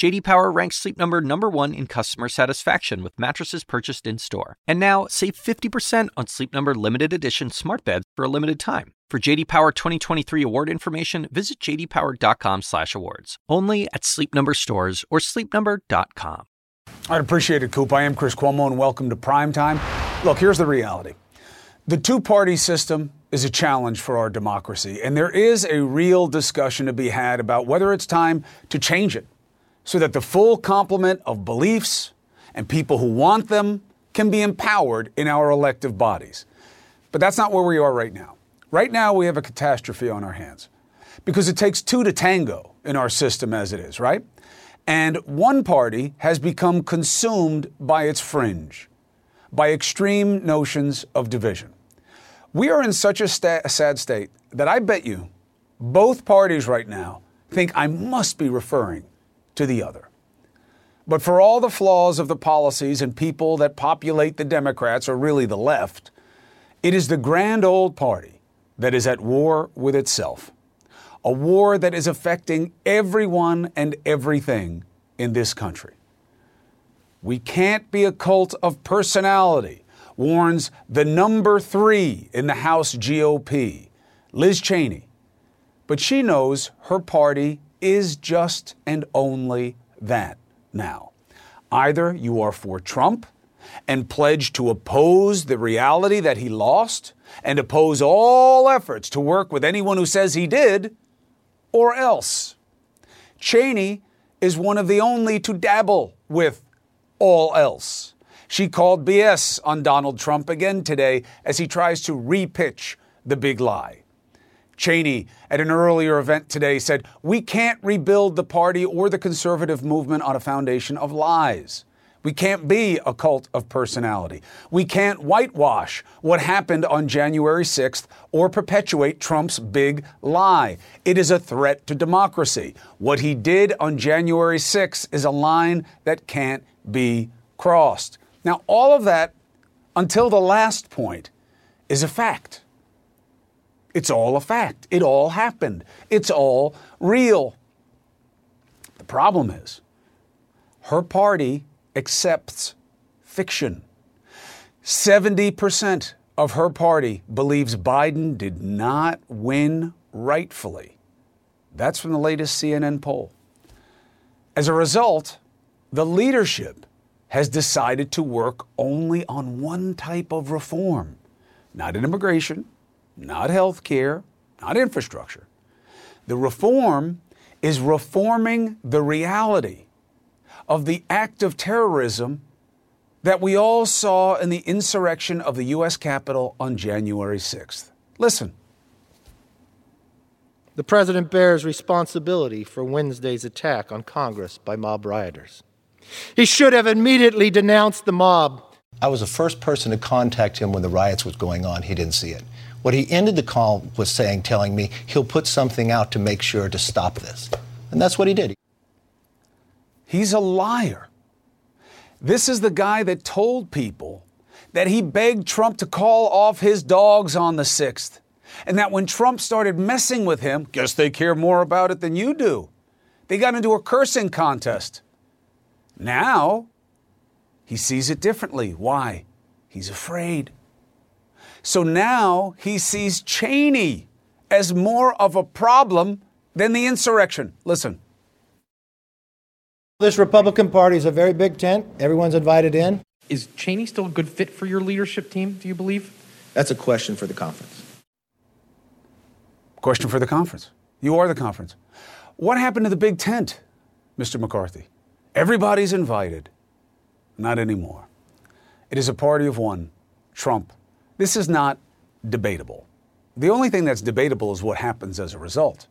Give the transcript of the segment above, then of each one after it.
JD Power ranks Sleep Number number 1 in customer satisfaction with mattresses purchased in-store. And now, save 50% on Sleep Number limited edition smart beds for a limited time. For JD Power 2023 award information, visit jdpower.com/awards. Only at Sleep Number stores or sleepnumber.com. I'd appreciate it, Coop. I am Chris Cuomo, and welcome to Prime Time. Look, here's the reality: the two-party system is a challenge for our democracy, and there is a real discussion to be had about whether it's time to change it so that the full complement of beliefs and people who want them can be empowered in our elective bodies. But that's not where we are right now. Right now, we have a catastrophe on our hands because it takes two to tango in our system as it is, right? And one party has become consumed by its fringe, by extreme notions of division. We are in such a, sta- a sad state that I bet you both parties right now think I must be referring to the other. But for all the flaws of the policies and people that populate the Democrats, or really the left, it is the grand old party that is at war with itself. A war that is affecting everyone and everything in this country. We can't be a cult of personality, warns the number three in the House GOP, Liz Cheney. But she knows her party is just and only that now. Either you are for Trump and pledge to oppose the reality that he lost and oppose all efforts to work with anyone who says he did, or else. Cheney is one of the only to dabble with all else. She called BS on Donald Trump again today as he tries to repitch the big lie. Cheney, at an earlier event today, said, We can't rebuild the party or the conservative movement on a foundation of lies. We can't be a cult of personality. We can't whitewash what happened on January 6th or perpetuate Trump's big lie. It is a threat to democracy. What he did on January 6th is a line that can't be crossed. Now, all of that, until the last point, is a fact. It's all a fact. It all happened. It's all real. The problem is, her party accepts fiction. 70% of her party believes Biden did not win rightfully. That's from the latest CNN poll. As a result, the leadership has decided to work only on one type of reform, not in immigration, not health care, not infrastructure. The reform is reforming the reality of the act of terrorism that we all saw in the insurrection of the U.S. Capitol on January 6th. Listen. The president bears responsibility for Wednesday's attack on Congress by mob rioters. He should have immediately denounced the mob. I was the first person to contact him when the riots was going on. He didn't see it. What he ended the call was saying, telling me he'll put something out to make sure to stop this. And that's what he did. He's a liar. This is the guy that told people that he begged Trump to call off his dogs on the 6th. And that when Trump started messing with him, guess they care more about it than you do. They got into a cursing contest. Now, he sees it differently. Why? He's afraid. So now he sees Cheney as more of a problem than the insurrection. Listen. This Republican Party is a very big tent. Everyone's invited in. Is Cheney still a good fit for your leadership team, do you believe? That's a question for the conference. Question for the conference. You are the conference. What happened to the big tent, Mr. McCarthy? Everybody's invited. Not anymore. It is a party of one Trump this is not debatable. The only thing that's debatable is what happens as a result.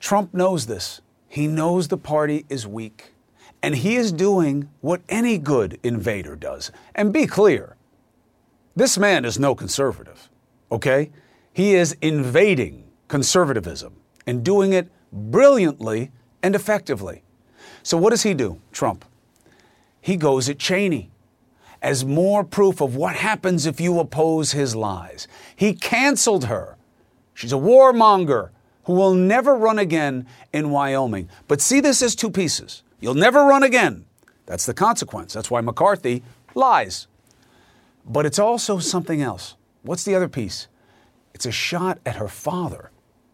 Trump knows this. He knows the party is weak. And he is doing what any good invader does. And be clear this man is no conservative, okay? He is invading conservatism and doing it brilliantly and effectively. So, what does he do, Trump? He goes at Cheney as more proof of what happens if you oppose his lies. He canceled her. She's a warmonger who will never run again in Wyoming. But see this as two pieces. You'll never run again. That's the consequence. That's why McCarthy lies. But it's also something else. What's the other piece? It's a shot at her father,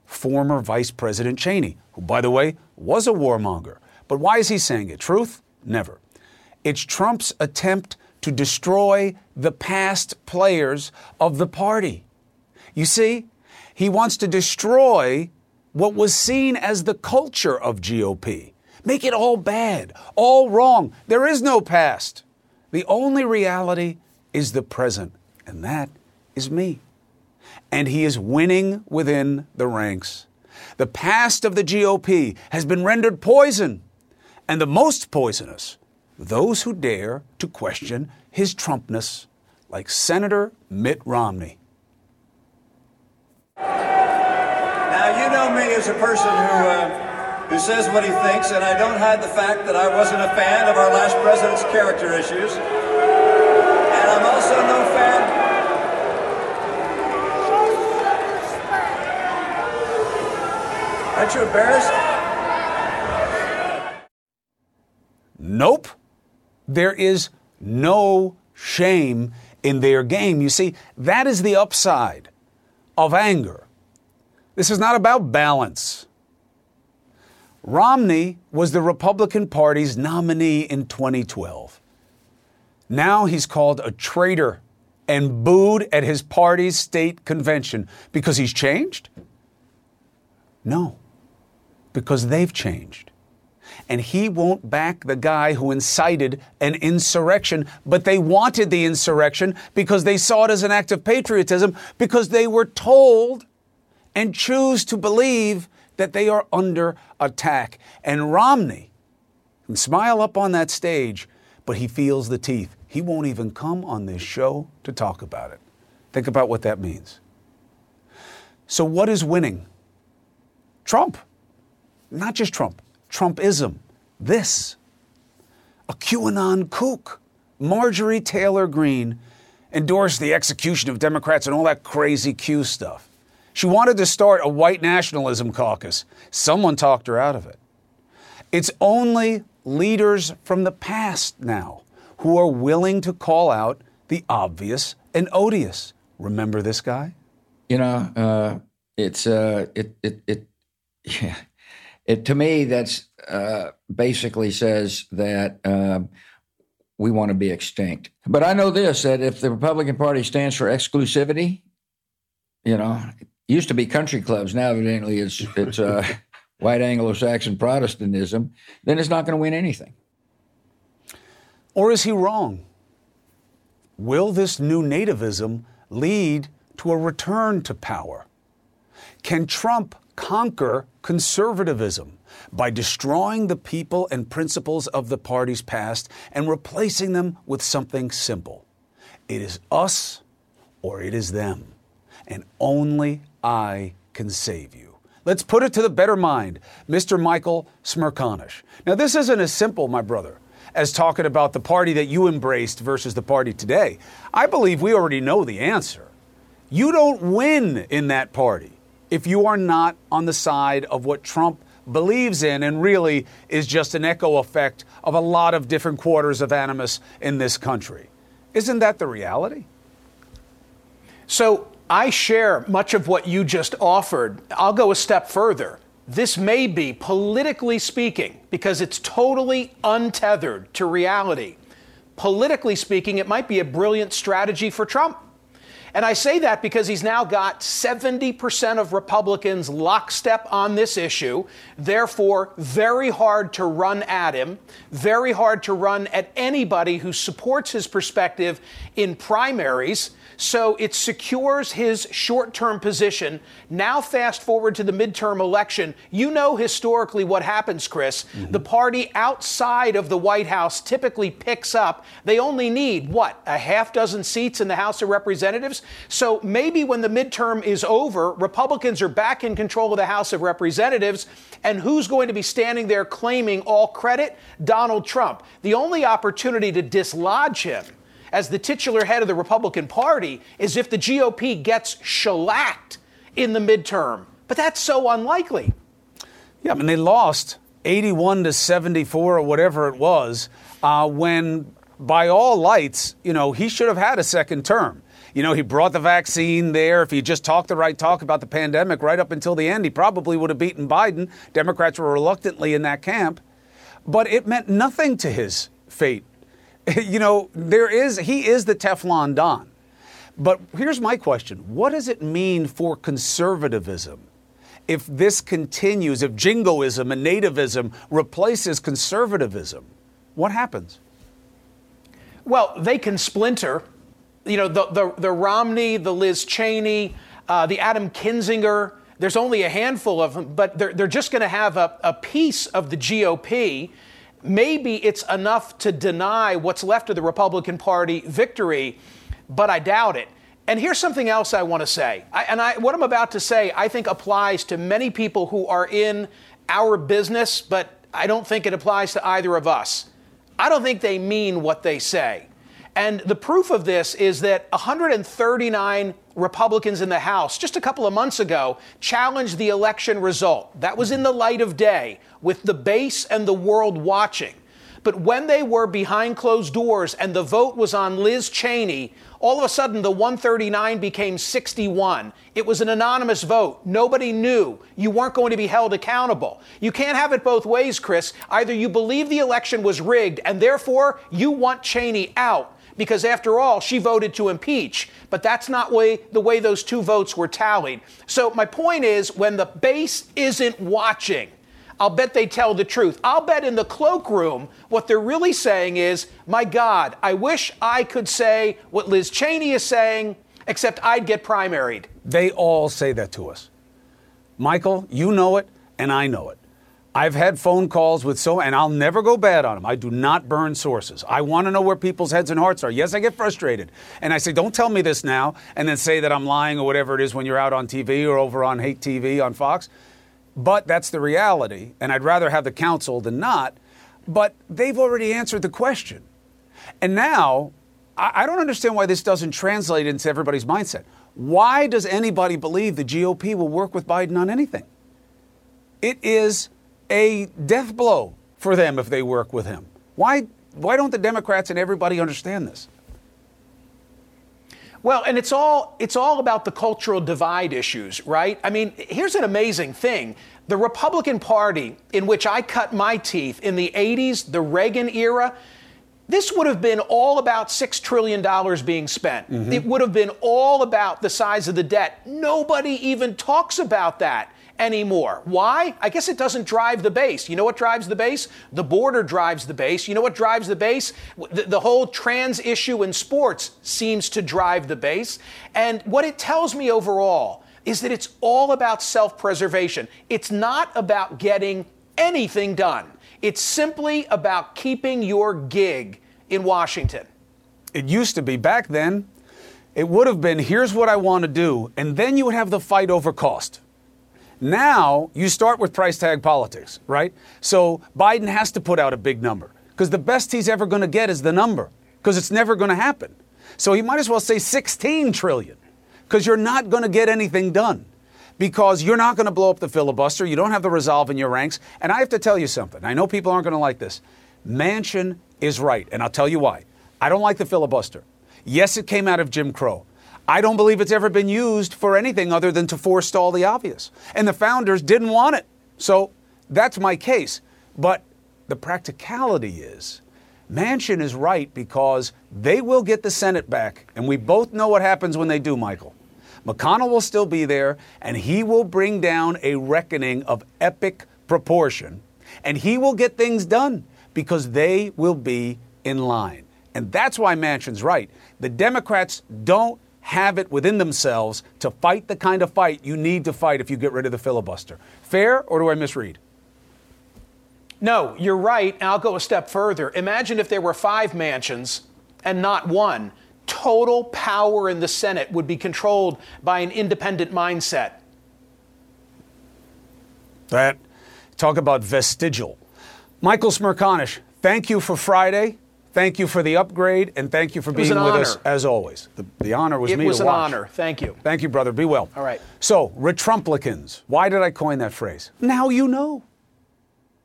former Vice President Cheney, who, by the way, was a warmonger. But why is he saying it? Truth? Never. It's Trump's attempt to destroy the past players of the party. You see, he wants to destroy what was seen as the culture of GOP. Make it all bad, all wrong. There is no past. The only reality is the present, and that is me. And he is winning within the ranks. The past of the GOP has been rendered poison, and the most poisonous, those who dare to question his Trumpness, like Senator Mitt Romney. Now, you know me as a person who, uh, who says what he thinks, and I don't hide the fact that I wasn't a fan of our last president's character issues. And I'm also no fan. Aren't you embarrassed? Nope. There is no shame in their game. You see, that is the upside of anger. This is not about balance. Romney was the Republican Party's nominee in 2012. Now he's called a traitor and booed at his party's state convention because he's changed? No, because they've changed and he won't back the guy who incited an insurrection. But they wanted the insurrection because they saw it as an act of patriotism, because they were told and choose to believe that they are under attack. And Romney can smile up on that stage, but he feels the teeth. He won't even come on this show to talk about it. Think about what that means. So, what is winning? Trump. Not just Trump. Trumpism. This. A QAnon kook. Marjorie Taylor Greene endorsed the execution of Democrats and all that crazy Q stuff. She wanted to start a white nationalism caucus. Someone talked her out of it. It's only leaders from the past now who are willing to call out the obvious and odious. Remember this guy? You know, uh, it's uh, it it it yeah. It, to me, that's uh, basically says that uh, we want to be extinct. But I know this: that if the Republican Party stands for exclusivity, you know, it used to be country clubs. Now, evidently, it's it's uh, white Anglo-Saxon Protestantism. Then it's not going to win anything. Or is he wrong? Will this new nativism lead to a return to power? Can Trump conquer conservatism by destroying the people and principles of the party's past and replacing them with something simple. It is us or it is them, and only I can save you. Let's put it to the better mind, Mr. Michael Smerconish. Now, this isn't as simple, my brother, as talking about the party that you embraced versus the party today. I believe we already know the answer. You don't win in that party if you are not on the side of what Trump believes in and really is just an echo effect of a lot of different quarters of animus in this country. Isn't that the reality? So I share much of what you just offered. I'll go a step further. This may be, politically speaking, because it's totally untethered to reality. Politically speaking, it might be a brilliant strategy for Trump. And I say that because he's now got 70% of Republicans lockstep on this issue. Therefore, very hard to run at him, very hard to run at anybody who supports his perspective in primaries. So it secures his short term position. Now, fast forward to the midterm election. You know historically what happens, Chris. Mm-hmm. The party outside of the White House typically picks up. They only need, what, a half dozen seats in the House of Representatives? So maybe when the midterm is over, Republicans are back in control of the House of Representatives. And who's going to be standing there claiming all credit? Donald Trump. The only opportunity to dislodge him as the titular head of the Republican Party is if the GOP gets shellacked in the midterm. But that's so unlikely. Yeah, I mean, they lost 81 to 74 or whatever it was uh, when, by all lights, you know, he should have had a second term. You know, he brought the vaccine there. If he just talked the right talk about the pandemic right up until the end, he probably would have beaten Biden. Democrats were reluctantly in that camp. But it meant nothing to his fate. you know, there is, he is the Teflon Don. But here's my question What does it mean for conservatism? If this continues, if jingoism and nativism replaces conservatism, what happens? Well, they can splinter. You know, the, the, the Romney, the Liz Cheney, uh, the Adam Kinzinger, there's only a handful of them, but they're, they're just going to have a, a piece of the GOP. Maybe it's enough to deny what's left of the Republican Party victory, but I doubt it. And here's something else I want to say. I, and I, what I'm about to say, I think applies to many people who are in our business, but I don't think it applies to either of us. I don't think they mean what they say. And the proof of this is that 139 Republicans in the House just a couple of months ago challenged the election result. That was in the light of day with the base and the world watching. But when they were behind closed doors and the vote was on Liz Cheney, all of a sudden the 139 became 61. It was an anonymous vote. Nobody knew. You weren't going to be held accountable. You can't have it both ways, Chris. Either you believe the election was rigged and therefore you want Cheney out because after all, she voted to impeach. But that's not way, the way those two votes were tallied. So my point is when the base isn't watching, I'll bet they tell the truth. I'll bet in the cloakroom, what they're really saying is, my God, I wish I could say what Liz Cheney is saying, except I'd get primaried. They all say that to us. Michael, you know it, and I know it. I've had phone calls with so, and I'll never go bad on them. I do not burn sources. I want to know where people's heads and hearts are. Yes, I get frustrated. And I say, don't tell me this now, and then say that I'm lying or whatever it is when you're out on TV or over on Hate TV on Fox. But that's the reality, and I'd rather have the counsel than not. But they've already answered the question. And now, I don't understand why this doesn't translate into everybody's mindset. Why does anybody believe the GOP will work with Biden on anything? It is a death blow for them if they work with him. Why, why don't the Democrats and everybody understand this? Well, and it's all it's all about the cultural divide issues, right? I mean, here's an amazing thing. The Republican Party in which I cut my teeth in the 80s, the Reagan era, this would have been all about $6 trillion being spent. Mm-hmm. It would have been all about the size of the debt. Nobody even talks about that anymore. Why? I guess it doesn't drive the base. You know what drives the base? The border drives the base. You know what drives the base? The, the, whole trans issue in sports seems to drive the base. And what it tells me overall is that it's all about self preservation. It's not about getting anything done, it's simply about keeping your gig in Washington. It used to be back then. It would have been here's what I want to do, and then you would have the fight over cost. Now you start with price tag politics, right? So Biden has to put out a big number because the best he's ever going to get is the number because it's never going to happen. So he might as well say 16 trillion because you're not going to get anything done because you're not going to blow up the filibuster. You don't have the resolve in your ranks. And I have to tell you something. I know people aren't going to like this. Manchin is right, and I'll tell you why. I don't like the filibuster. Yes, it came out of Jim Crow. I don't believe it's ever been used for anything other than to forestall the obvious. And the founders didn't want it. So that's my case. But the practicality is Manchin is right because they will get the Senate back. And we both know what happens when they do, Michael. McConnell will still be there, and he will bring down a reckoning of epic proportion. And he will get things done because they will be in line. And that's why Manchin's right. The Democrats don't have it within themselves to fight the kind of fight you need to fight if you get rid of the filibuster. Fair, or do I misread? No, you're right, and I'll go a step further. Imagine if there were five Manchins and not one. total power in the Senate would be controlled by an independent mindset. That talk about vestigial. Michael Smerconish, thank you for Friday. Thank you for the upgrade, and thank you for being with honor. us as always. The, the honor was It me It was an watch. honor. Thank you. Thank you, brother. Be well. All right. So, Retrumplicans. Why did I coin that phrase? Now you know.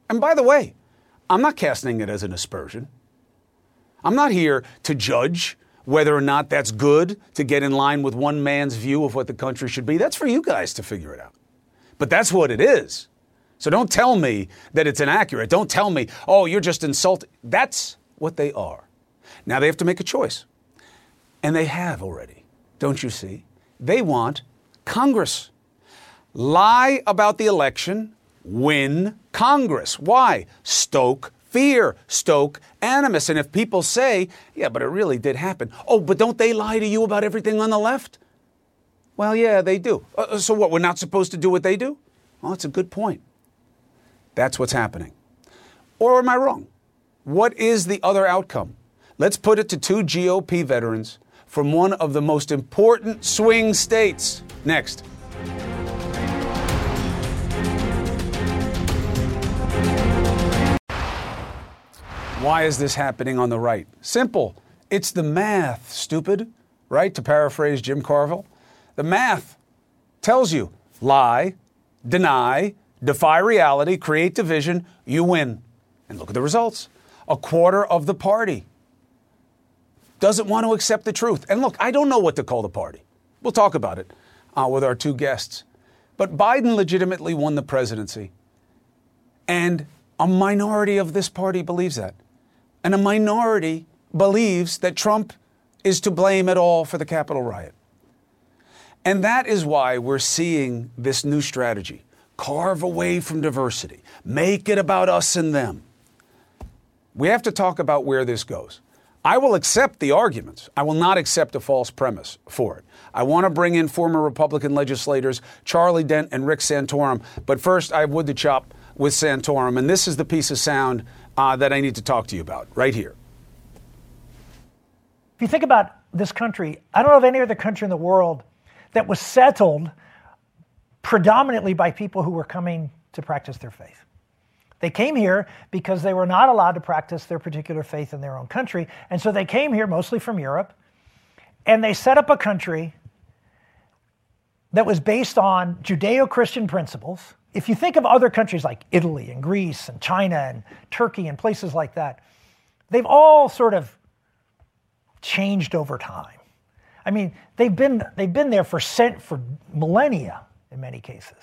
And by the way, I'm not casting it as an aspersion. I'm not here to judge whether or not that's good to get in line with one man's view of what the country should be. That's for you guys to figure it out. But that's what it is. So don't tell me that it's inaccurate. Don't tell me, oh, you're just insulting. That's what they are. Now they have to make a choice. And they have already. Don't you see? They want Congress. Lie about the election, win Congress. Why? Stoke fear, stoke animus. And if people say, yeah, but it really did happen. Oh, but don't they lie to you about everything on the left? Well, yeah, they do. Uh, so what? We're not supposed to do what they do? Well, that's a good point. That's what's happening. Or am I wrong? What is the other outcome? Let's put it to two GOP veterans from one of the most important swing states. Next. Why is this happening on the right? Simple. It's the math, stupid, right? To paraphrase Jim Carville. The math tells you lie, deny, defy reality, create division, you win. And look at the results. A quarter of the party doesn't want to accept the truth. And look, I don't know what to call the party. We'll talk about it uh, with our two guests. But Biden legitimately won the presidency. And a minority of this party believes that. And a minority believes that Trump is to blame at all for the Capitol riot. And that is why we're seeing this new strategy carve away from diversity, make it about us and them. We have to talk about where this goes. I will accept the arguments. I will not accept a false premise for it. I want to bring in former Republican legislators Charlie Dent and Rick Santorum. But first, I have wood to chop with Santorum. And this is the piece of sound uh, that I need to talk to you about right here. If you think about this country, I don't know of any other country in the world that was settled predominantly by people who were coming to practice their faith. They came here because they were not allowed to practice their particular faith in their own country. And so they came here mostly from Europe and they set up a country that was based on Judeo Christian principles. If you think of other countries like Italy and Greece and China and Turkey and places like that, they've all sort of changed over time. I mean, they've been, they've been there for, cent, for millennia in many cases.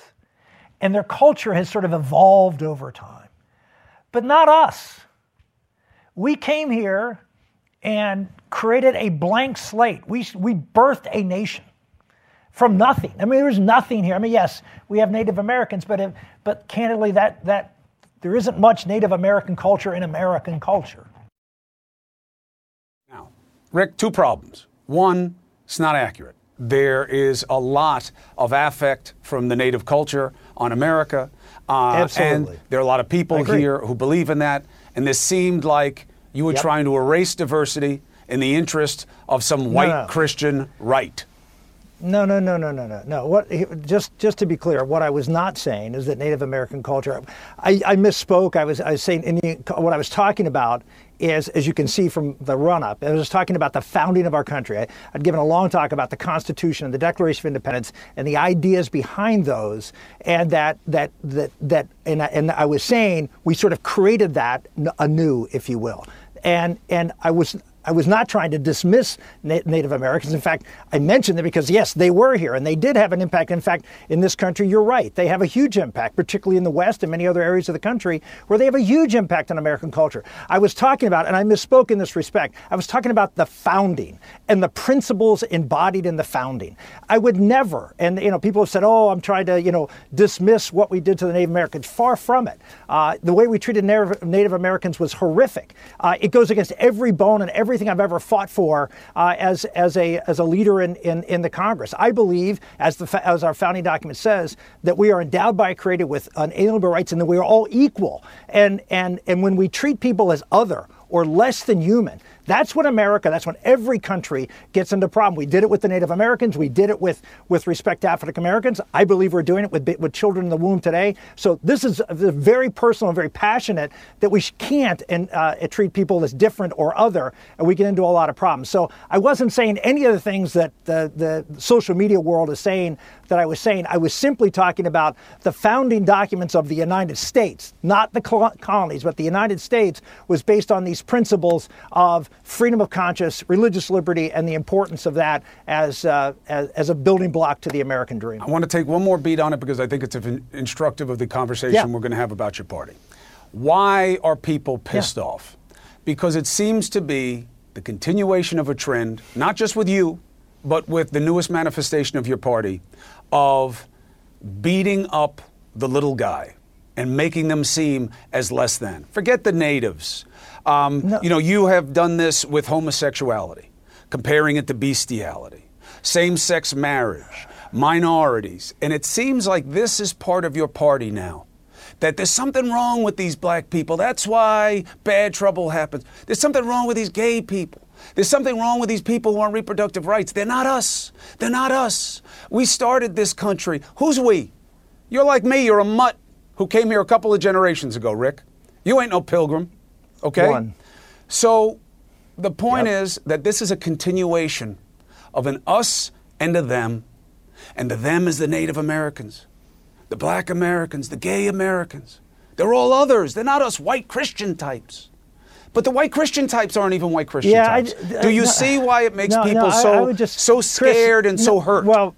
And their culture has sort of evolved over time. But not us. We came here and created a blank slate. We, we birthed a nation from nothing. I mean, there was nothing here. I mean, yes, we have Native Americans, but, if, but candidly, that, that, there isn't much Native American culture in American culture. Now, Rick, two problems. One, it's not accurate. There is a lot of affect from the native culture on America. Uh, Absolutely. And there are a lot of people here who believe in that. And this seemed like you were Yep. trying to erase diversity in the interest of some white no. Christian right. No, no, no, no, no, no, no. What? Just, just to be clear, what I was not saying is that Native American culture. I, I misspoke. I was, I was saying Indian. What I was talking about is, as you can see from the run-up, I was talking about the founding of our country. I, I'd given a long talk about the Constitution and the Declaration of Independence and the ideas behind those, and that that that that, and I, and I was saying we sort of created that anew, if you will, and and I was. I was not trying to dismiss Na- Native Americans. In fact, I mentioned them because, yes, they were here and they did have an impact. In fact, in this country, you're right. They have a huge impact, particularly in the West and many other areas of the country where they have a huge impact on American culture. I was talking about, and I misspoke in this respect, I was talking about the founding and the principles embodied in the founding. I would never, and, you know, people have said, oh, I'm trying to, you know, dismiss what we did to the Native Americans. Far from it. Uh, the way we treated Native, Americans was horrific. Uh, it goes against every bone and everything I've ever fought for uh, as, as, a, as a leader in, in, in the Congress. I believe, as, the, as our founding document says, that we are endowed by a creator with unalienable rights and that we are all equal. And, and, and when we treat people as other or less than human, That's when America, that's when every country gets into problem. We did it with the Native Americans. We did it with, with respect to African Americans. I believe we're doing it with, with children in the womb today. So this is very personal and very passionate that we can't and uh, treat people as different or other, and we get into a lot of problems. So I wasn't saying any of the things that the, the social media world is saying that I was saying. I was simply talking about the founding documents of the United States, not the colonies, but the United States was based on these principles of freedom of conscience, religious liberty, and the importance of that as, uh, as, as, a building block to the American dream. I want to take one more beat on it because I think it's instructive of the conversation yeah. we're going to have about your party. Why are people pissed yeah. off? Because it seems to be the continuation of a trend, not just with you, but with the newest manifestation of your party, of beating up the little guy and making them seem as less than. Forget the natives. Um, no. You know, you have done this with homosexuality, comparing it to bestiality, same sex marriage, minorities. And it seems like this is part of your party now. That there's something wrong with these black people. That's why bad trouble happens. There's something wrong with these gay people. There's something wrong with these people who want reproductive rights. They're not us. They're not us. We started this country. Who's we? You're like me. You're a mutt who came here a couple of generations ago, Rick. You ain't no pilgrim. Okay? One. So the point yep. is that this is a continuation of an us and a them. And the them is the Native Americans, the black Americans, the gay Americans. They're all others. They're not us white Christian types. But the white Christian types aren't even white Christian yeah, types. I, Do uh, you no, see why it makes no, people no, so I, I just, so scared Chris, and so hurt? Well,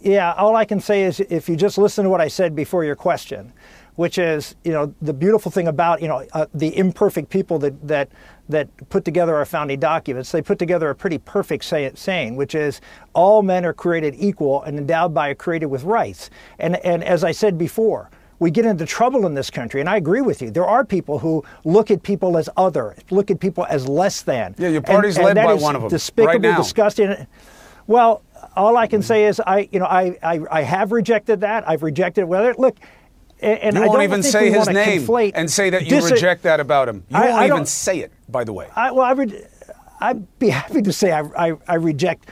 yeah. All I can say is, if you just listen to what I said before your question, which is, you know, the beautiful thing about, you know, uh, the imperfect people that that that put together our founding documents, they put together a pretty perfect say, saying, which is all men are created equal and endowed by a creator with rights. And and as I said before we get into trouble in this country. And I agree with you. There are people who look at people as other, look at people as less than. Yeah, your party's and, led and by one of them. Despicable, right now. disgusting. Well, all I can say is I, you know, I, I, I have rejected that. I've rejected whether look. And you I won't even say his name and say that you dis- reject that about him. You I, won't even say it, by the way. I, well, I re- I'd be happy to say I, I, I reject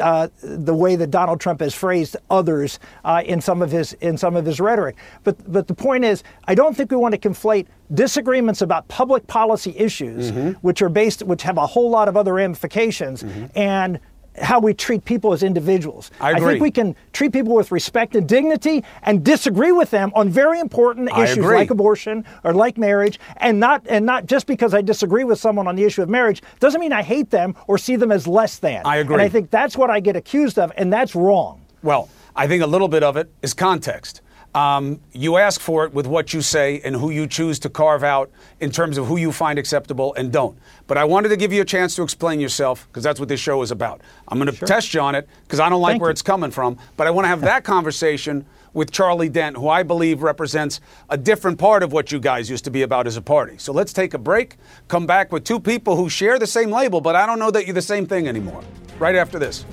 uh, the way that Donald Trump has phrased others uh, in some of his in some of his rhetoric. But but the point is, I don't think we want to conflate disagreements about public policy issues, mm-hmm. which are based, which have a whole lot of other ramifications, mm-hmm. and how we treat people as individuals. I, I, think we can treat people with respect and dignity and disagree with them on very important issues like abortion or like marriage and not and not just because I disagree with someone on the issue of marriage doesn't mean I hate them or see them as less than. I agree. And I think that's what I get accused of and that's wrong. Well, I think a little bit of it is context. Um, you ask for it with what you say and who you choose to carve out in terms of who you find acceptable and don't. But I wanted to give you a chance to explain yourself because that's what this show is about. I'm going to sure. test you on it because I don't like Thank where you. it's coming from. But I want to have that conversation with Charlie Dent, who I believe represents a different part of what you guys used to be about as a party. So let's take a break, come back with two people who share the same label, but I don't know that you're the same thing anymore. Right after this.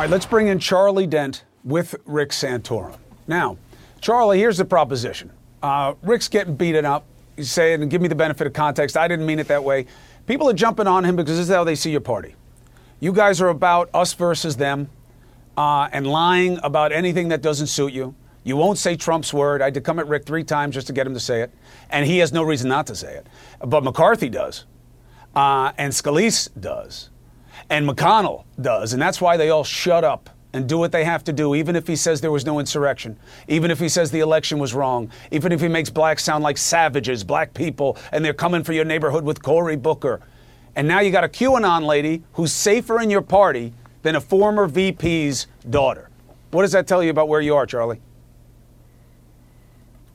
All right, let's bring in Charlie Dent with Rick Santorum. Now, Charlie, here's the proposition. Uh, Rick's getting beaten up. He's saying, give me the benefit of context. I didn't mean it that way. People are jumping on him because this is how they see your party. You guys are about us versus them uh, and lying about anything that doesn't suit you. You won't say Trump's word. I had to come at Rick three times just to get him to say it. And he has no reason not to say it. But McCarthy does. Uh, and Scalise does. And McConnell does. And that's why they all shut up and do what they have to do, even if he says there was no insurrection, even if he says the election was wrong, even if he makes blacks sound like savages, black people, and they're coming for your neighborhood with Cory Booker. And now you got a QAnon lady who's safer in your party than a former VP's daughter. What does that tell you about where you are, Charlie?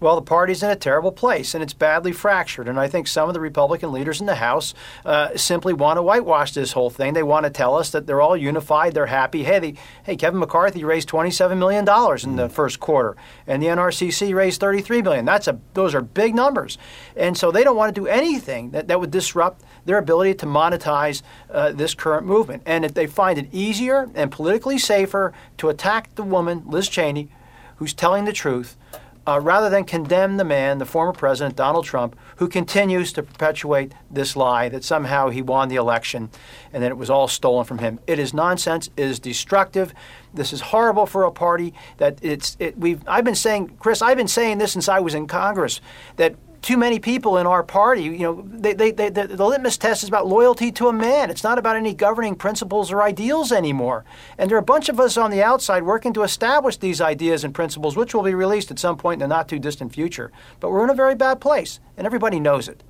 Well, the party's in a terrible place and it's badly fractured. And I think some of the Republican leaders in the House uh, simply want to whitewash this whole thing. They want to tell us that they're all unified, they're happy. Hey, they, hey, Kevin McCarthy raised $27 million in the first quarter, and the NRCC raised 33 million. That's a, those are big numbers. And so they don't want to do anything that, that would disrupt their ability to monetize uh, this current movement. And if they find it easier and politically safer to attack the woman, Liz Cheney, who's telling the truth uh, rather than condemn the man, the former president, Donald Trump, who continues to perpetuate this lie that somehow he won the election and that it was all stolen from him. It is nonsense. It is destructive. This is horrible for a party that it's. It, we've. I've been saying, Chris. I've been saying this since I was in Congress that too many people in our party, you know, they, they, they, the, the litmus test is about loyalty to a man. It's not about any governing principles or ideals anymore. And there are a bunch of us on the outside working to establish these ideas and principles, which will be released at some point in the not too distant future. But we're in a very bad place, and everybody knows it.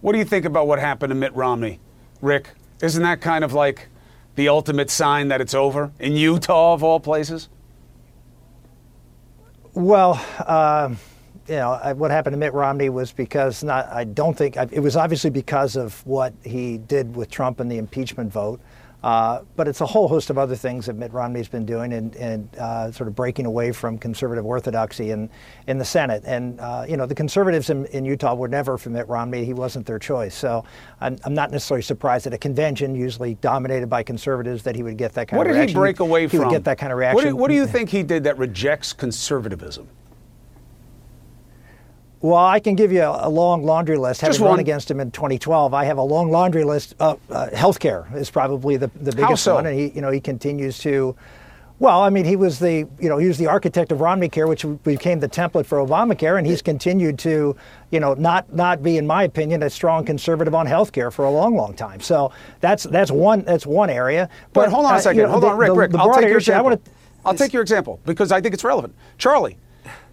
What do you think about what happened to Mitt Romney, Rick? Isn't that kind of like the ultimate sign that it's over in Utah, of all places? Well, uh, you know, what happened to Mitt Romney was because not, I don't think, it was obviously because of what he did with Trump and the impeachment vote. Uh, but it's a whole host of other things that Mitt Romney's been doing and, and uh, sort of breaking away from conservative orthodoxy in, in the Senate. And, uh, you know, the conservatives in, in, Utah were never for Mitt Romney. He wasn't their choice. So I'm, I'm, not necessarily surprised at a convention, usually dominated by conservatives, that he would get that kind what of reaction. What did he break away he from? He would get that kind of reaction. What do, what do you think he did that rejects conservatism? Well, I can give you a, a long laundry list. Having Just run one. against him in 2012, I have a long laundry list. Uh, uh, healthcare is probably the, the biggest so? one, and he, you know, he continues to. Well, I mean, he was the, you know, he was the architect of Romneycare, which became the template for Obamacare, and he's continued to, you know, not not be, in my opinion, a strong conservative on health care for a long, long time. So that's that's one that's one area. But, hold on a second. you know, hold the- on, Rick. the- Rick, the I'll take your issue- example. wanna- I'll take your example because I think it's relevant. Charlie,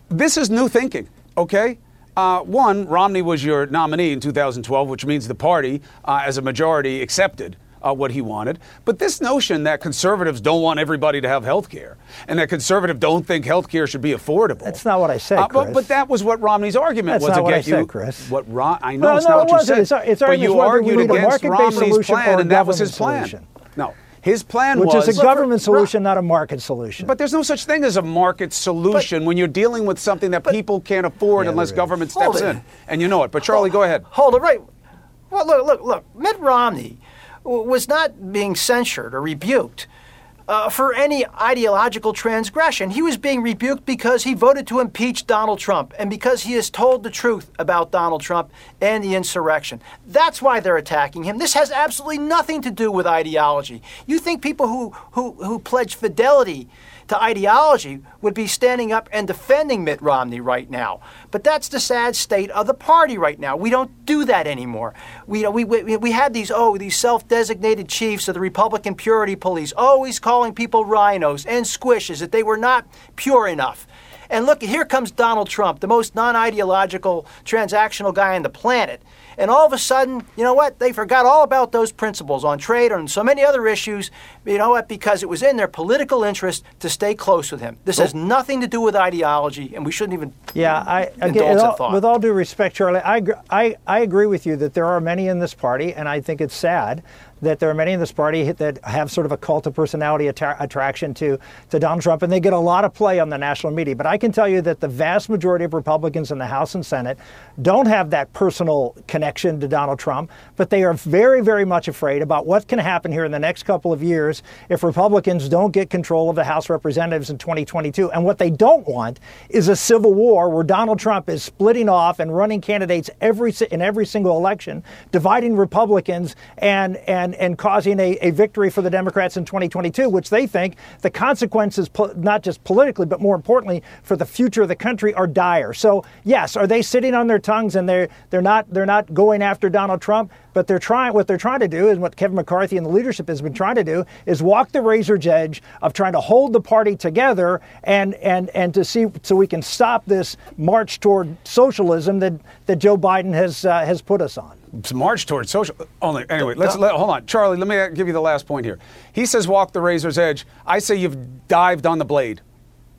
this is new thinking. Okay. Uh, one, Romney was your nominee in 2012, which means the party, uh, as a majority, accepted uh, what he wanted. But this notion that conservatives don't want everybody to have health care and that conservatives don't think health care should be affordable. That's not what I said, Uh, but, Chris. but that was what Romney's argument That's was not to what get I said. Chris. What Ron, I know No, it's no, not it what you wasn't. said. It's- it's but you argued against Romney's plan, and that was his plan. solution. No, his plan which was is a government solution, not a market solution. but there's no such thing as a market solution when you're dealing with something that people can't afford Yeah, unless government Hold steps in. And you know it. But Charlie, go ahead. Hold it right. Well, look, look, look. Mitt Romney was not being censured or rebuked uh, for any ideological transgression. He was being rebuked because he voted to impeach Donald Trump and because he has told the truth about Donald Trump and the insurrection. That's why they're attacking him. This has absolutely nothing to do with ideology. You think people who, who, who pledge fidelity to ideology would be standing up and defending Mitt Romney right now. But that's the sad state of the party right now. We don't do that anymore. We, you know, we, we, we had these, oh, these self designated chiefs of the Republican purity police, always calling people RINOs and squishes, that they were not pure enough. And look, here comes Donald Trump, the most non ideological, transactional guy on the planet. And all of a sudden, you know what? They forgot all about those principles on trade and so many other issues. You know what? Because it was in their political interest to stay close with him. This has nothing to do with ideology, and we shouldn't even Yeah, I again, indulge with that all, thought. with all due respect, Charlie, I, I I agree with you that there are many in this party, and I think it's sad that there are many in this party that have sort of a cult of personality atta- attraction to to Donald Trump, and they get a lot of play on the national media. But I can tell you that the vast majority of Republicans in the House and Senate don't have that personal connection to Donald Trump, but they are very, very much afraid about what can happen here in the next couple of years if Republicans don't get control of the House Representatives in 2022. And what they don't want is a civil war where Donald Trump is splitting off and running candidates every in every single election, dividing Republicans and and and causing a, a victory for the Democrats in 2022, which they think the consequences, not just politically, but more importantly for the future of the country, are dire. So yes, are they sitting on their tongues and they're they're not they're not going after Donald Trump? But they're trying. What they're trying to do, and what Kevin McCarthy and the leadership has been trying to do, is walk the razor's edge of trying to hold the party together and and and to see so we can stop this march toward socialism that that Joe Biden has uh, has put us on. It's march toward social. Only anyway. Let's let, hold on, Charlie. Let me give you the last point here. He says walk the razor's edge. I say you've dived on the blade,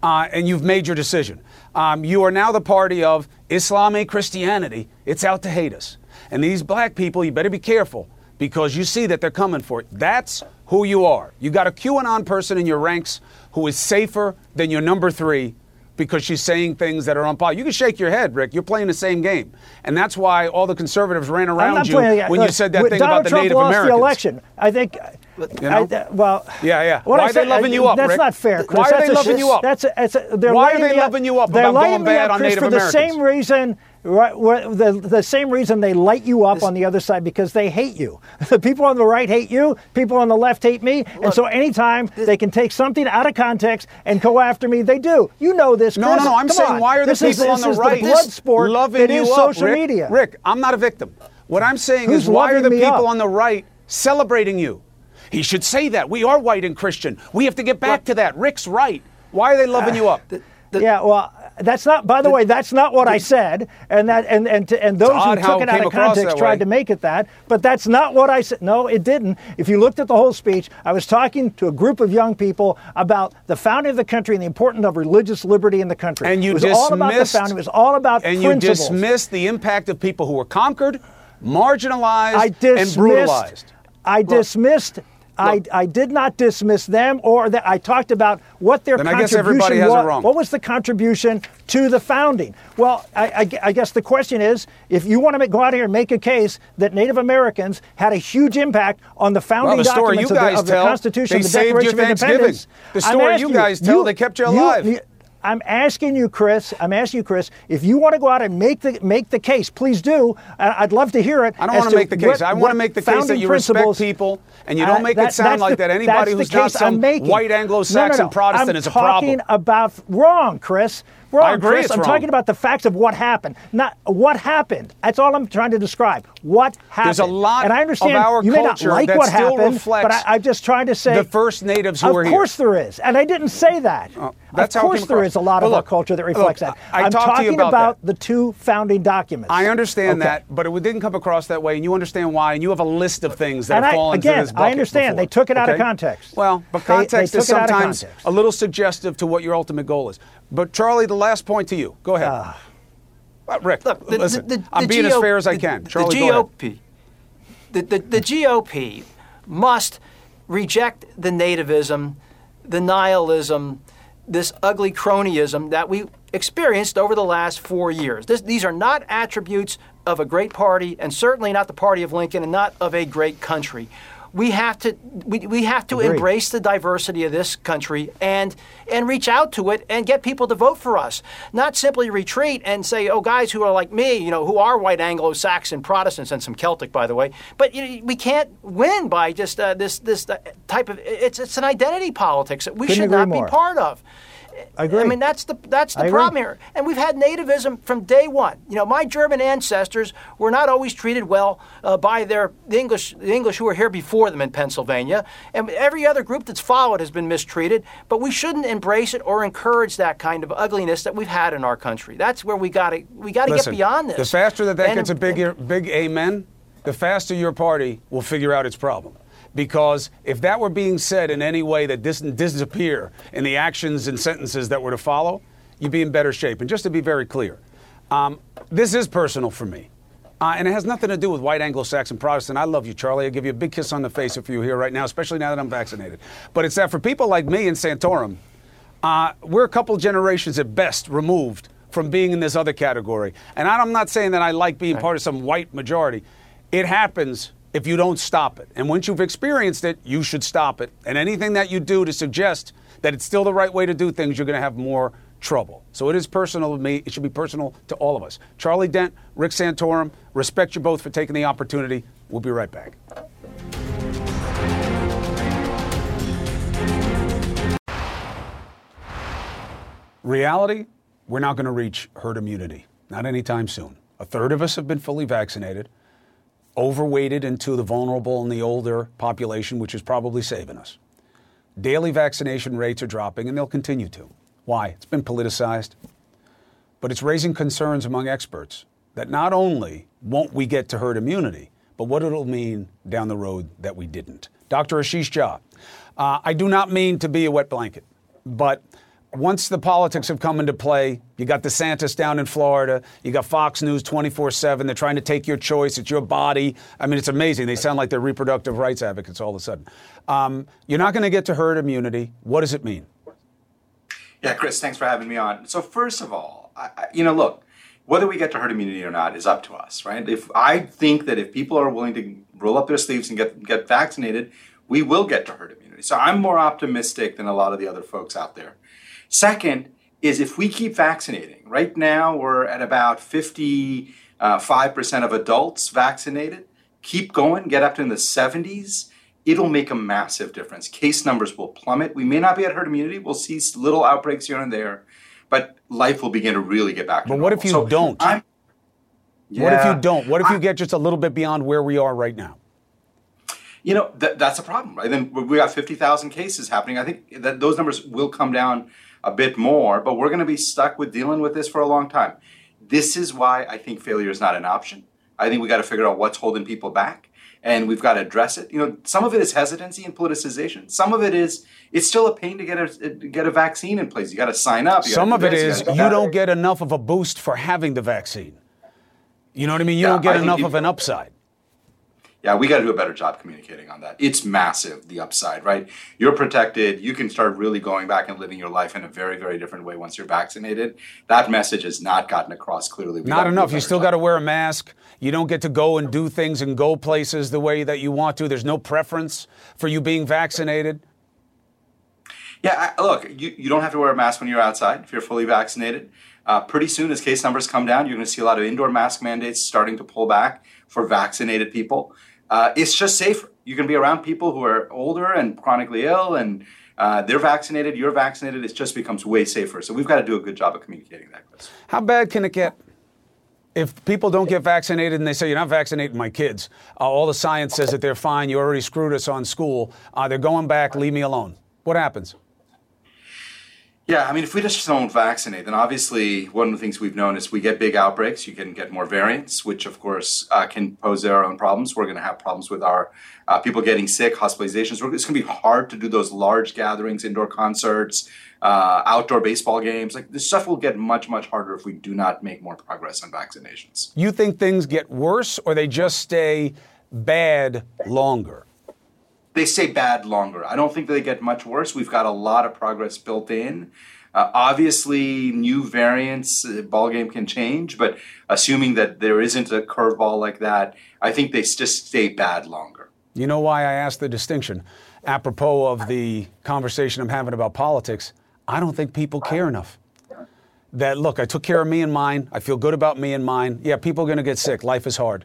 uh, and you've made your decision. Um, you are now the party of Islamic Christianity. It's out to hate us, and these black people. You better be careful because you see that they're coming for it. That's who you are. You got a QAnon person in your ranks who is safer than your number three because she's saying things that are unpopular. You can shake your head, Rick. You're playing the same game, and that's why all the conservatives ran around you playing- when look, you said that thing Donald about the Trump Native lost Americans. the election. I think You know? I, well, yeah, yeah. what Why I are they said- loving you up? That's Rick? not fair. Chris. Why are That's they a loving you up? That's a, that's a, they're Why are they up. loving you up They're about going bad up, on Chris, Native for the same reason. Right, the, the same reason they light you up on the other side because they hate you. The people on the right hate you. People on the left hate me. and so anytime they can take something out of context and go after me, they do. You know this. No, Chris. no, no. I'm Come saying on. why are the this is, people on the right the blood sport loving you is up, social Rick? media? Rick, I'm not a victim. What I'm saying Who's is why are the people up? on the right celebrating you? He should say that. We are white and Christian. We have to get back to that. Rick's right. Why are they loving uh, you up? yeah, well, that's not. By the, way, that's not what I said, and that and and to, and those who took it it out of context tried way. to make it that. But that's not what I said. No, it didn't. If you looked at the whole speech, I was talking to a group of young people about the founding of the country and the importance of religious liberty in the country. And you it was dismissed, all about the founding. It was all about and principles. you dismissed the impact of people who were conquered, marginalized, I dismissed, and brutalized. I dismissed. I, I did not dismiss them, or that I talked about what their Then I guess contribution everybody has it was. wrong. What was the contribution to the founding? Well, I, I, I guess the question is, if you want to make, go out here and make a case that Native Americans had a huge impact on the founding Well, the documents you of, the, of the Constitution, the saved your Declaration of. Independence. The story you guys tell, they kept you alive. I'm asking you, Chris. I'm asking you, Chris. If you want to go out and make the make the case, please do. I'd love to hear it. I don't want to make the case. what- I want to make the case that you respect people and you Uh, don't make that- it sound like the- that anybody who's not some white Anglo-Saxon no, no, no. Protestant I'm is a problem. talking about wrong, Chris. Wrong, I agree Chris. I'm wrong. talking about the facts of what happened, not what happened. That's all I'm trying to describe. What happened? There's a lot and I understand of our you may not culture like that what still happened, reflects but I, I'm just trying to say the first natives who of were here. course there is, and I didn't say that. Oh, that's of course there a lot But of our culture that look, reflects that. I- am you talking about about the two founding documents. I understand Okay. that, but it didn't come across that way, and you understand why, and you have a list of things that And have I- fallen again, into this I understand. before, They took it out of context. Well, but They- they context is it out of sometimes context. a little suggestive to what your ultimate goal is. But Charlie, the last point to you. Go ahead. Ah. Uh, Rick, Look, the- listen, the- the- I'm the being as fair as I can. the Charlie, go ahead. GOP, the, the, the GOP must reject the nativism, the nihilism, this ugly cronyism that we experienced over the last four years. This, these are not attributes of a great party, and certainly not the party of Lincoln, and not of a great country. We have to we, we have to Agreed. embrace the diversity of this country and and reach out to it and get people to vote for us. Not simply retreat and say, oh, guys who are like me, you know, who are white Anglo-Saxon Protestants and some Celtic, by the way. But you know, we can't win by just uh, this this uh, type of it's it's an identity politics that we Couldn't should not more. be part of. I agree. I mean, that's the that's I the agree. problem here. And we've had nativism from day one. You know, my German ancestors were not always treated well uh, by their the English the English who were here before them in Pennsylvania. And every other group that's followed has been mistreated. But we shouldn't embrace it or encourage that kind of ugliness that we've had in our country. That's where we got to we got to get beyond this. The faster that that And- gets a big, big amen, the faster your party will figure out its problem. Because if that were being said in any way that didn't disappear in the actions and sentences that were to follow, you'd be in better shape. And just to be very clear, um, this is personal for me. Uh, and it has nothing to do with white Anglo-Saxon Protestant. I love you, Charlie. I'll give you a big kiss on the face if you're here right now, especially now that I'm vaccinated. But it's that for people like me in Santorum, uh, we're a couple generations at best removed from being in this other category. And I'm not saying that I like being part of some white majority. It happens if you don't stop it. And once you've experienced it, you should stop it. And anything that you do to suggest that it's still the right way to do things, you're going to have more trouble. So it is personal to me. It should be personal to all of us. Charlie Dent, Rick Santorum, respect you both for taking the opportunity. We'll be right back. Reality, we're not going to reach herd immunity, not anytime soon. A third of us have been fully vaccinated, overweighted into the vulnerable and the older population, which is probably saving us. Daily vaccination rates are dropping, and they'll continue to. Why? It's been politicized, but it's raising concerns among experts that not only won't we get to herd immunity, but what it'll mean down the road that we didn't. Dr. Ashish Jha, uh, I do not mean to be a wet blanket, but once the politics have come into play, you got DeSantis down in Florida, you got Fox News 24 7. They're trying to take your choice, it's your body. I mean, it's amazing. They sound like they're reproductive rights advocates all of a sudden. Um, you're not going to get to herd immunity. What does it mean? Yeah, Chris, thanks for having me on. So, first of all, I, you know, look, whether we get to herd immunity or not is up to us, right? If I think that if people are willing to roll up their sleeves and get get vaccinated, we will get to herd immunity. So I'm more optimistic than a lot of the other folks out there. Second is if we keep vaccinating, right now we're at about 55% uh, of adults vaccinated. Keep going, get up to in the 70s. It'll make a massive difference. Case numbers will plummet. We may not be at herd immunity. We'll see little outbreaks here and there, but life will begin to really get back to But normal. what if you So don't? What if you don't? What if you get just a little bit beyond where we are right now? You know, th- that's a problem, right? Then we got 50,000 cases happening. I think that those numbers will come down a bit more, but we're going to be stuck with dealing with this for a long time. This is why I think failure is not an option. I think we got to figure out what's holding people back and we've got to address it. You know, some of it is hesitancy and politicization. Some of it is it's still a pain to get a get a vaccine in place. You got to sign up. Some of it this, is gotta you don't get enough of a boost for having the vaccine. You know what I mean? You Yeah, don't get I enough of an upside. Yeah, we got to do a better job communicating on that. It's massive, the upside, right? You're protected. You can start really going back and living your life in a very, very different way once you're vaccinated. That message has not gotten across clearly. We Not gotta do a enough. You still got to wear a mask. You don't get to go and do things and go places the way that you want to. There's no preference for you being vaccinated. Yeah, I, look, you, you don't have to wear a mask when you're outside if you're fully vaccinated. Uh, pretty soon, as case numbers come down, you're going to see a lot of indoor mask mandates starting to pull back for vaccinated people. Uh, it's just safer. You can be around people who are older and chronically ill, and uh, they're vaccinated, you're vaccinated. It just becomes way safer. So we've got to do a good job of communicating that. Chris. How bad can it get? If people don't get vaccinated and they say, You're not vaccinating my kids, uh, all the science says that they're fine, you already screwed us on school, uh, they're going back, leave me alone. What happens? Yeah, I mean, if we just don't vaccinate, then obviously one of the things we've known is we get big outbreaks. You can get more variants, which of course uh, can pose their own problems. We're going to have problems with our uh, people getting sick, hospitalizations. It's going to be hard to do those large gatherings, indoor concerts, uh, outdoor baseball games. Like this stuff will get much, much harder if we do not make more progress on vaccinations. You think things get worse or they just stay bad longer? They stay bad longer. I don't think they get much worse. We've got a lot of progress built in. Uh, obviously, new variants, uh, ball game can change, but assuming that there isn't a curveball like that, I think they just stay bad longer. You know why I asked the distinction? Apropos of the conversation I'm having about politics, I don't think people care enough. That, look, I took care of me and mine. I feel good about me and mine. Yeah, people are going to get sick. Life is hard.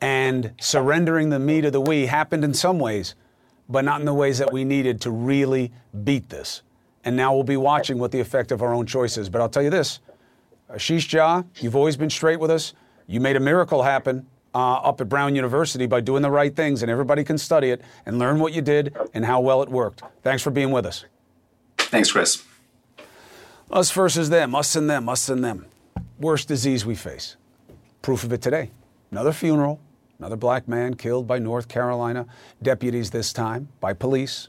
And surrendering the me to the we happened in some ways, but not in the ways that we needed to really beat this. And now we'll be watching what the effect of our own choice is. But I'll tell you this Ashish Jha, you've always been straight with us. You made a miracle happen uh, up at Brown University by doing the right things, and everybody can study it and learn what you did and how well it worked. Thanks for being with us. Thanks, Chris. Us versus them, us and them, us and them. Worst disease we face. Proof of it today. Another funeral, another black man killed by North Carolina deputies this time, by police.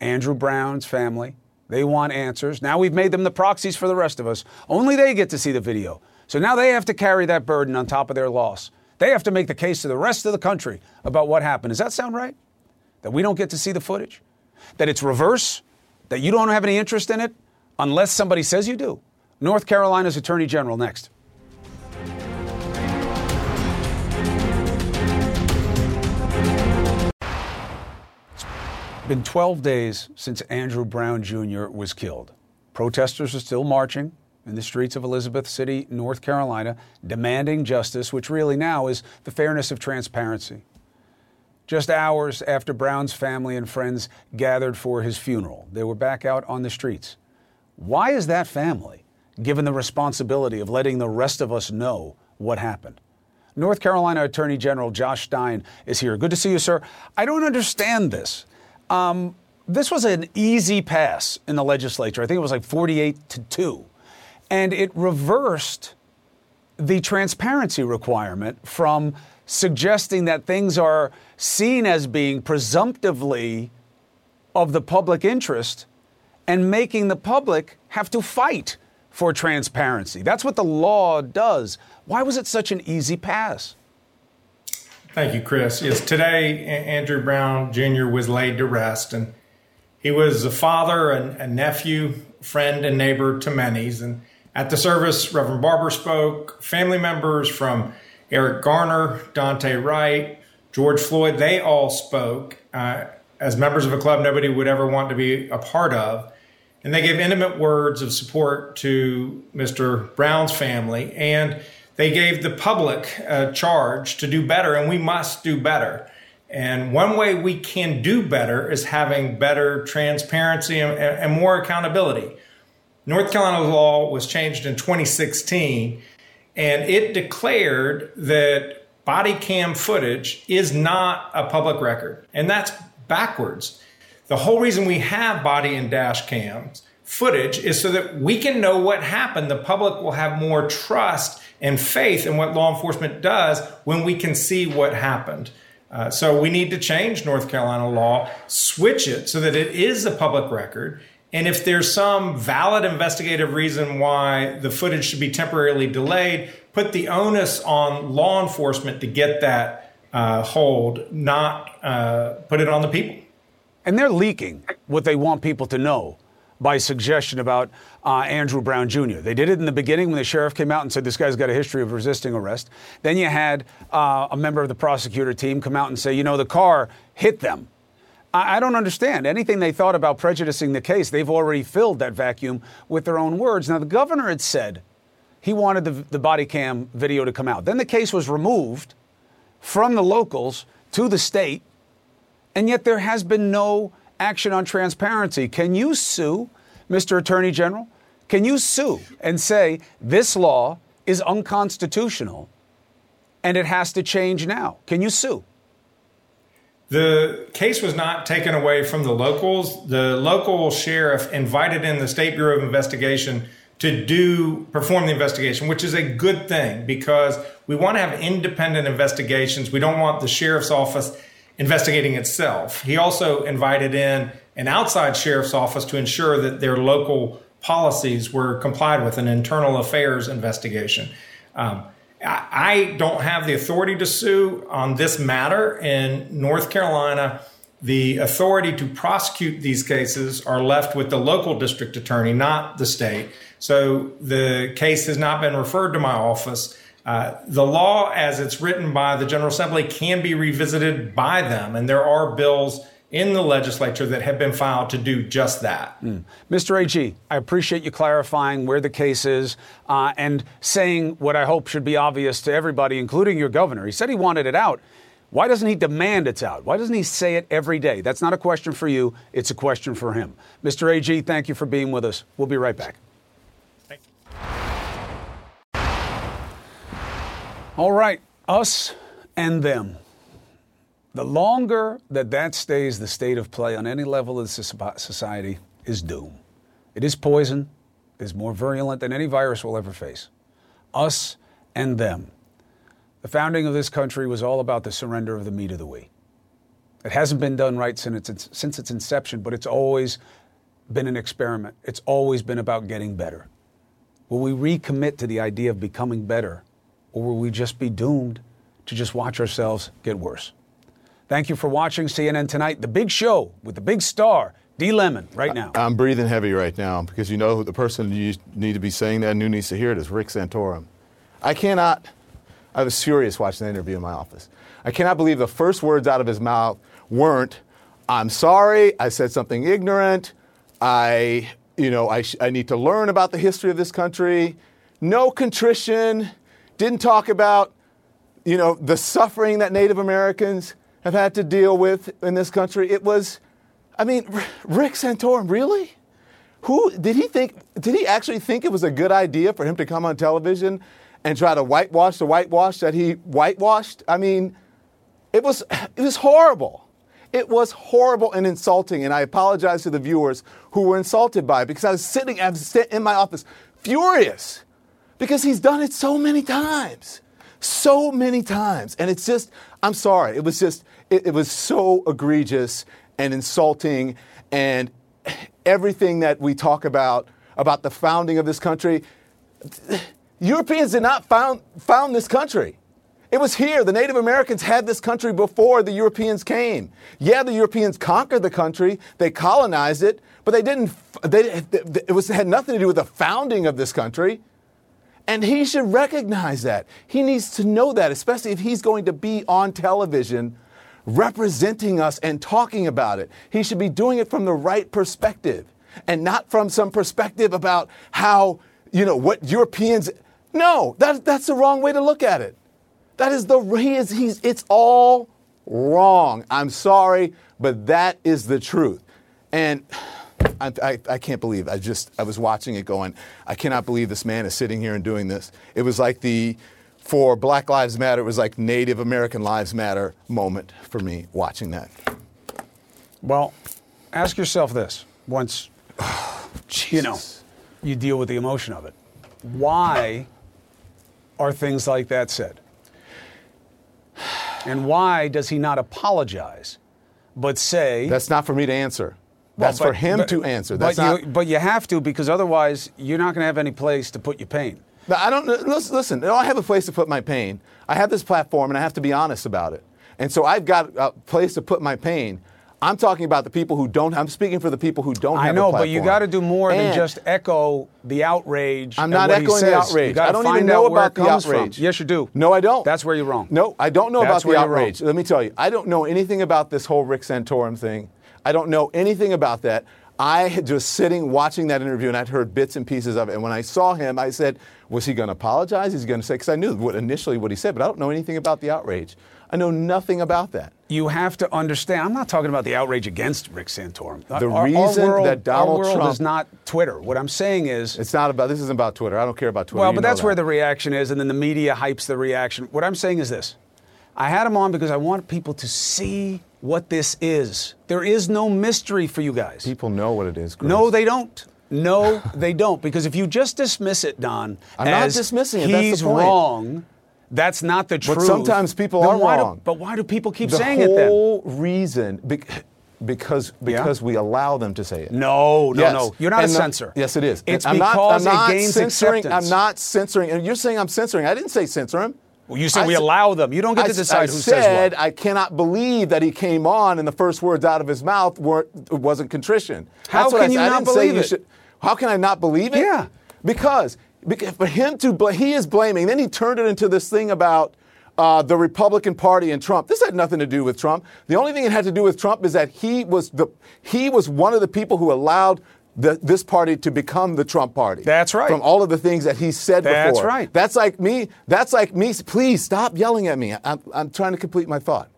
Andrew Brown's family. They want answers. Now we've made them the proxies for the rest of us. Only they get to see the video. So now they have to carry that burden on top of their loss. They have to make the case to the rest of the country about what happened. Does that sound right? That we don't get to see the footage? That it's reverse? That you don't have any interest in it unless somebody says you do? North Carolina's Attorney General next. Been 12 days since Andrew Brown Jr. was killed. Protesters are still marching in the streets of Elizabeth City, North Carolina, demanding justice, which really now is the fairness of transparency. Just hours after Brown's family and friends gathered for his funeral, they were back out on the streets. Why is that family given the responsibility of letting the rest of us know what happened? North Carolina Attorney General Josh Stein is here. Good to see you, sir. I don't understand this. Um, this was an easy pass in the legislature. I think it was like 48 to 2. And it reversed the transparency requirement from suggesting that things are seen as being presumptively of the public interest and making the public have to fight for transparency. That's what the law does. Why was it such an easy pass? Thank you, Chris. Yes, today Andrew Brown Jr. was laid to rest, and he was a father, and a nephew, friend, and neighbor to many's. And at the service, Reverend Barber spoke. Family members from Eric Garner, Daunte Wright, George Floyd, they all spoke. Uh, as members of a club nobody would ever want to be a part of. And they gave intimate words of support to Mr. Brown's family. And they gave the public a charge to do better, and we must do better. And one way we can do better is having better transparency and, and more accountability. North Carolina law was changed in 2016, and it declared that body cam footage is not a public record. And that's backwards. The whole reason we have body and dash cams footage is so that we can know what happened. The public will have more trust and faith in what law enforcement does when we can see what happened. Uh, so we need to change North Carolina law, switch it so that it is a public record. And if there's some valid investigative reason why the footage should be temporarily delayed, put the onus on law enforcement to get that uh, hold, not uh, put it on the people. And they're leaking what they want people to know by suggestion about uh, Andrew Brown Jr. They did it in the beginning when the sheriff came out and said this guy's got a history of resisting arrest. Then you had uh, a member of the prosecutor team come out and say, you know, the car hit them. I, don't understand. Anything they thought about prejudicing the case, they've already filled that vacuum with their own words. Now, the governor had said he wanted the, the body cam video to come out. Then the case was removed from the locals to the state, and yet there has been no action on transparency. Can you sue, Mr. Attorney General? Can you sue and say this law is unconstitutional and it has to change now? Can you sue? The case was not taken away from the locals. The local sheriff invited in the State Bureau of Investigation to do perform the investigation, which is a good thing because we want to have independent investigations. We don't want the sheriff's office investigating itself. He also invited in an outside sheriff's office to ensure that their local policies were complied with, an internal affairs investigation. Um, I, don't have the authority to sue on this matter in North Carolina. The authority to prosecute these cases are left with the local district attorney, not the state. So the case has not been referred to my office. Uh, the law, as it's written by the General Assembly, can be revisited by them, and there are bills in the legislature that have been filed to do just that. Mm. Mr. AG, I appreciate you clarifying where the case is uh, and saying what I hope should be obvious to everybody, including your governor. He said he wanted it out. Why doesn't he demand it's out? Why doesn't he say it every day? That's not a question for you, it's a question for him. Mr. AG, thank you for being with us. We'll be right back. All right, us and them. The longer that that stays the state of play on any level of society is doom. It is poison, it is more virulent than any virus will ever face. Us and them. The founding of this country was all about the surrender of the me to the we. It hasn't been done right since its, since its inception, but it's always been an experiment. It's always been about getting better. Will we recommit to the idea of becoming better or will we just be doomed to just watch ourselves get worse? Thank you for watching CNN Tonight, the big show with the big star, D. Lemon, right now. I'm breathing heavy right now because you know the person you need to be saying that and who needs to hear it is Rick Santorum. I cannot, I was furious watching the interview in my office. I cannot believe the first words out of his mouth weren't, I'm sorry, I said something ignorant, I, you know, I, sh- I need to learn about the history of this country. No contrition, didn't talk about, you know, the suffering that Native Americans have had to deal with in this country. It was, I mean, Rick Santorum, really? Who did he think? Did he actually think it was a good idea for him to come on television and try to whitewash the whitewash that he whitewashed? I mean, it was it was horrible. It was horrible and insulting, and I apologize to the viewers who were insulted by it because I was sitting in my office furious because he's done it so many times. So many times. And it's just, I'm sorry, it was just, it, it was so egregious and insulting. And everything that we talk about, about the founding of this country, Europeans did not found, found this country. It was here. The Native Americans had this country before the Europeans came. Yeah, the Europeans conquered the country, they colonized it, but they didn't, they, it was, had nothing to do with the founding of this country. And he should recognize that. He needs to know that, especially if he's going to be on television representing us and talking about it. He should be doing it from the right perspective and not from some perspective about how, you know, what Europeans. No, that, that's the wrong way to look at it. That is the, he is, he's, it's all wrong. I'm sorry, but that is the truth. And I, I, I, can't believe I just I was watching it going I cannot believe this man is sitting here and doing this. It was like the for Black Lives Matter it was like Native American Lives Matter moment for me watching that. Well, ask yourself this once you know you deal with the emotion of it. Why are things like that said? And why does he not apologize, but say That's not for me to answer. Well, That's but- for him but- to answer. But not. you, but you have to because otherwise you're not going to have any place to put your pain. I don't. Uh, listen, listen, oh, I have a place to put my pain. I have this platform, and I have to be honest about it. And so I've got a place to put my pain. I'm talking about the people who don't. I'm speaking for the people who don't. I know, but you got to do more than just echo the outrage. I'm not echoing the outrage. I don't even know about the comes from. outrage. Yes, you do. No, I don't. That's where you're wrong. No, I don't know That's about the outrage. Let me tell you, I don't know anything about this whole Rick Santorum thing. I don't know anything about that. I had just sitting watching that interview and I'd heard bits and pieces of it. And when I saw him, I said, was he going to apologize? Is he going to say? Because I knew what initially what he said, but I don't know anything about the outrage. I know nothing about that. You have to understand. I'm not talking about the outrage against Rick Santorum. The Our- our reason world- that Donald our world Trump is not Twitter. What I'm saying is, it's not about. This isn't about Twitter. I don't care about Twitter. Well, You but that's that. where the reaction is, and then the media hypes the reaction. What I'm saying is this I had him on because I want people to see what this is. There is no mystery for you guys. people know what it is. Chris. No, they don't. No, they don't. Because if you just dismiss it, Don, I'm not dismissing it. That's the He's point. wrong. That's not the truth. But sometimes people Then are why do- wrong. but why do people keep the saying it then? whole reason bec- because because we allow them to say it. No, no, Yes. no. You're not a And the- yes, it is. It's I'm not, because I'm it not gains censoring. acceptance. I'm not censoring. And you're saying I'm censoring. I didn't say censor him. Well, you said I we allow them. You don't get I to decide I who says said what. I cannot believe that he came on and the first words out of his mouth weren't wasn't contrition. How That's can I you. Not believe it? should- how can I not believe it? Yeah. Because, because for him to bl- he is blaming. Then he turned it into this thing about. Uh, the Republican Party and Trump. This had nothing to do with Trump. The only thing it had to do with Trump is that he was the he was one of the people who allowed the, this party to become the Trump Party. That's right. From all of the things that he said That's before. That's right. That's like me. That's like me. Please stop yelling at me. I'm, I'm trying to complete my thought.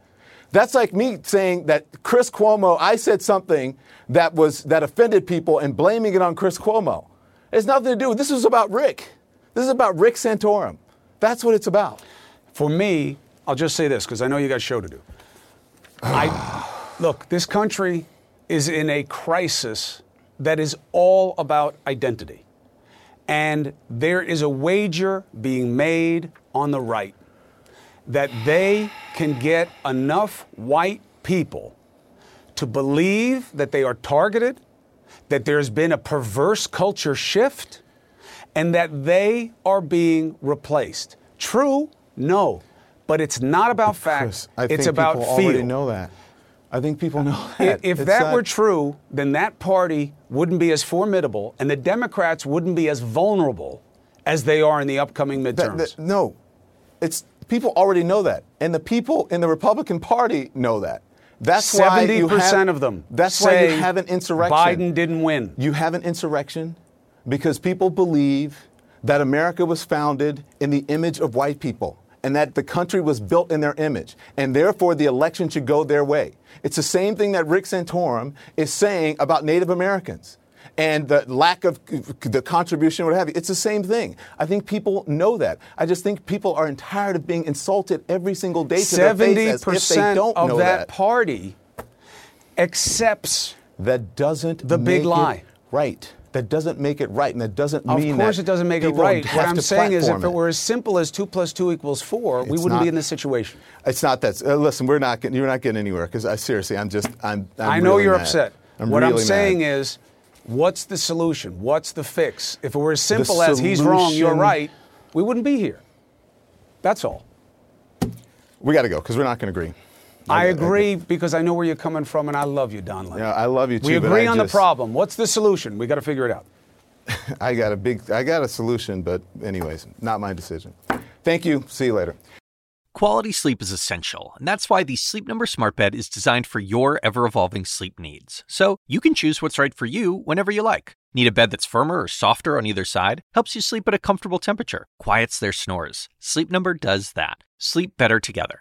That's like me saying that Chris Cuomo. I said something that was that offended people and blaming it on Chris Cuomo. It has nothing to do with. This is about Rick. This is about Rick Santorum. That's what it's about. For me, I'll just say this because I know you got a show to do. I look, this country is in a crisis that is all about identity. And there is a wager being made on the right that they can get enough white people to believe that they are targeted, that there's been a perverse culture shift, and that they are being replaced. True? No. But it's not about facts. I it's think about people feel. already know that. I think people know that. If It's that not- were true, then that party wouldn't be as formidable and the Democrats wouldn't be as vulnerable as they are in the upcoming That- midterms. that- no, it's people already know that, and the people in the Republican Party know that. That's why you 70% have, of them That's why you have an insurrection. Biden didn't win. You have an insurrection because people believe that America was founded in the image of white people and that the country was built in their image, and therefore the election should go their way. It's the same thing that Rick Santorum is saying about Native Americans and the lack of the contribution, what have you. It's the same thing. I think people know that. I just think people are tired of being insulted every single day to their face Seventy as if they percent of that, that. party accepts That doesn't The big lie. right. That doesn't make it right, and that doesn't Of mean Of course, it doesn't make it right. What I'm saying is, if it were as simple as two plus two equals four, we wouldn't be in this situation. It's not that. Uh, listen, we're not. Getting, you're not getting anywhere because I seriously, I'm just. I'm. I'm I know really you're mad. upset. I'm what I'm saying mad. is, what's the solution? What's the fix? If it were as simple as he's wrong, you're right, we wouldn't be here. That's all. we got to go because we're not going to agree. I agree because I know where you're coming from, and I love you, Don Lemon. Yeah, I love you too. we but agree I on just- the problem. What's the solution? We got to figure it out. I got a big. I got a solution, but anyways, not my decision. Thank you. See you later. Quality sleep is essential, and that's why the Sleep Number Smart Bed is designed for your ever evolving sleep needs. So you can choose what's right for you whenever you like. Need a bed that's firmer or softer on either side? Helps you sleep at a comfortable temperature, quiets their snores. Sleep Number does that. Sleep better together.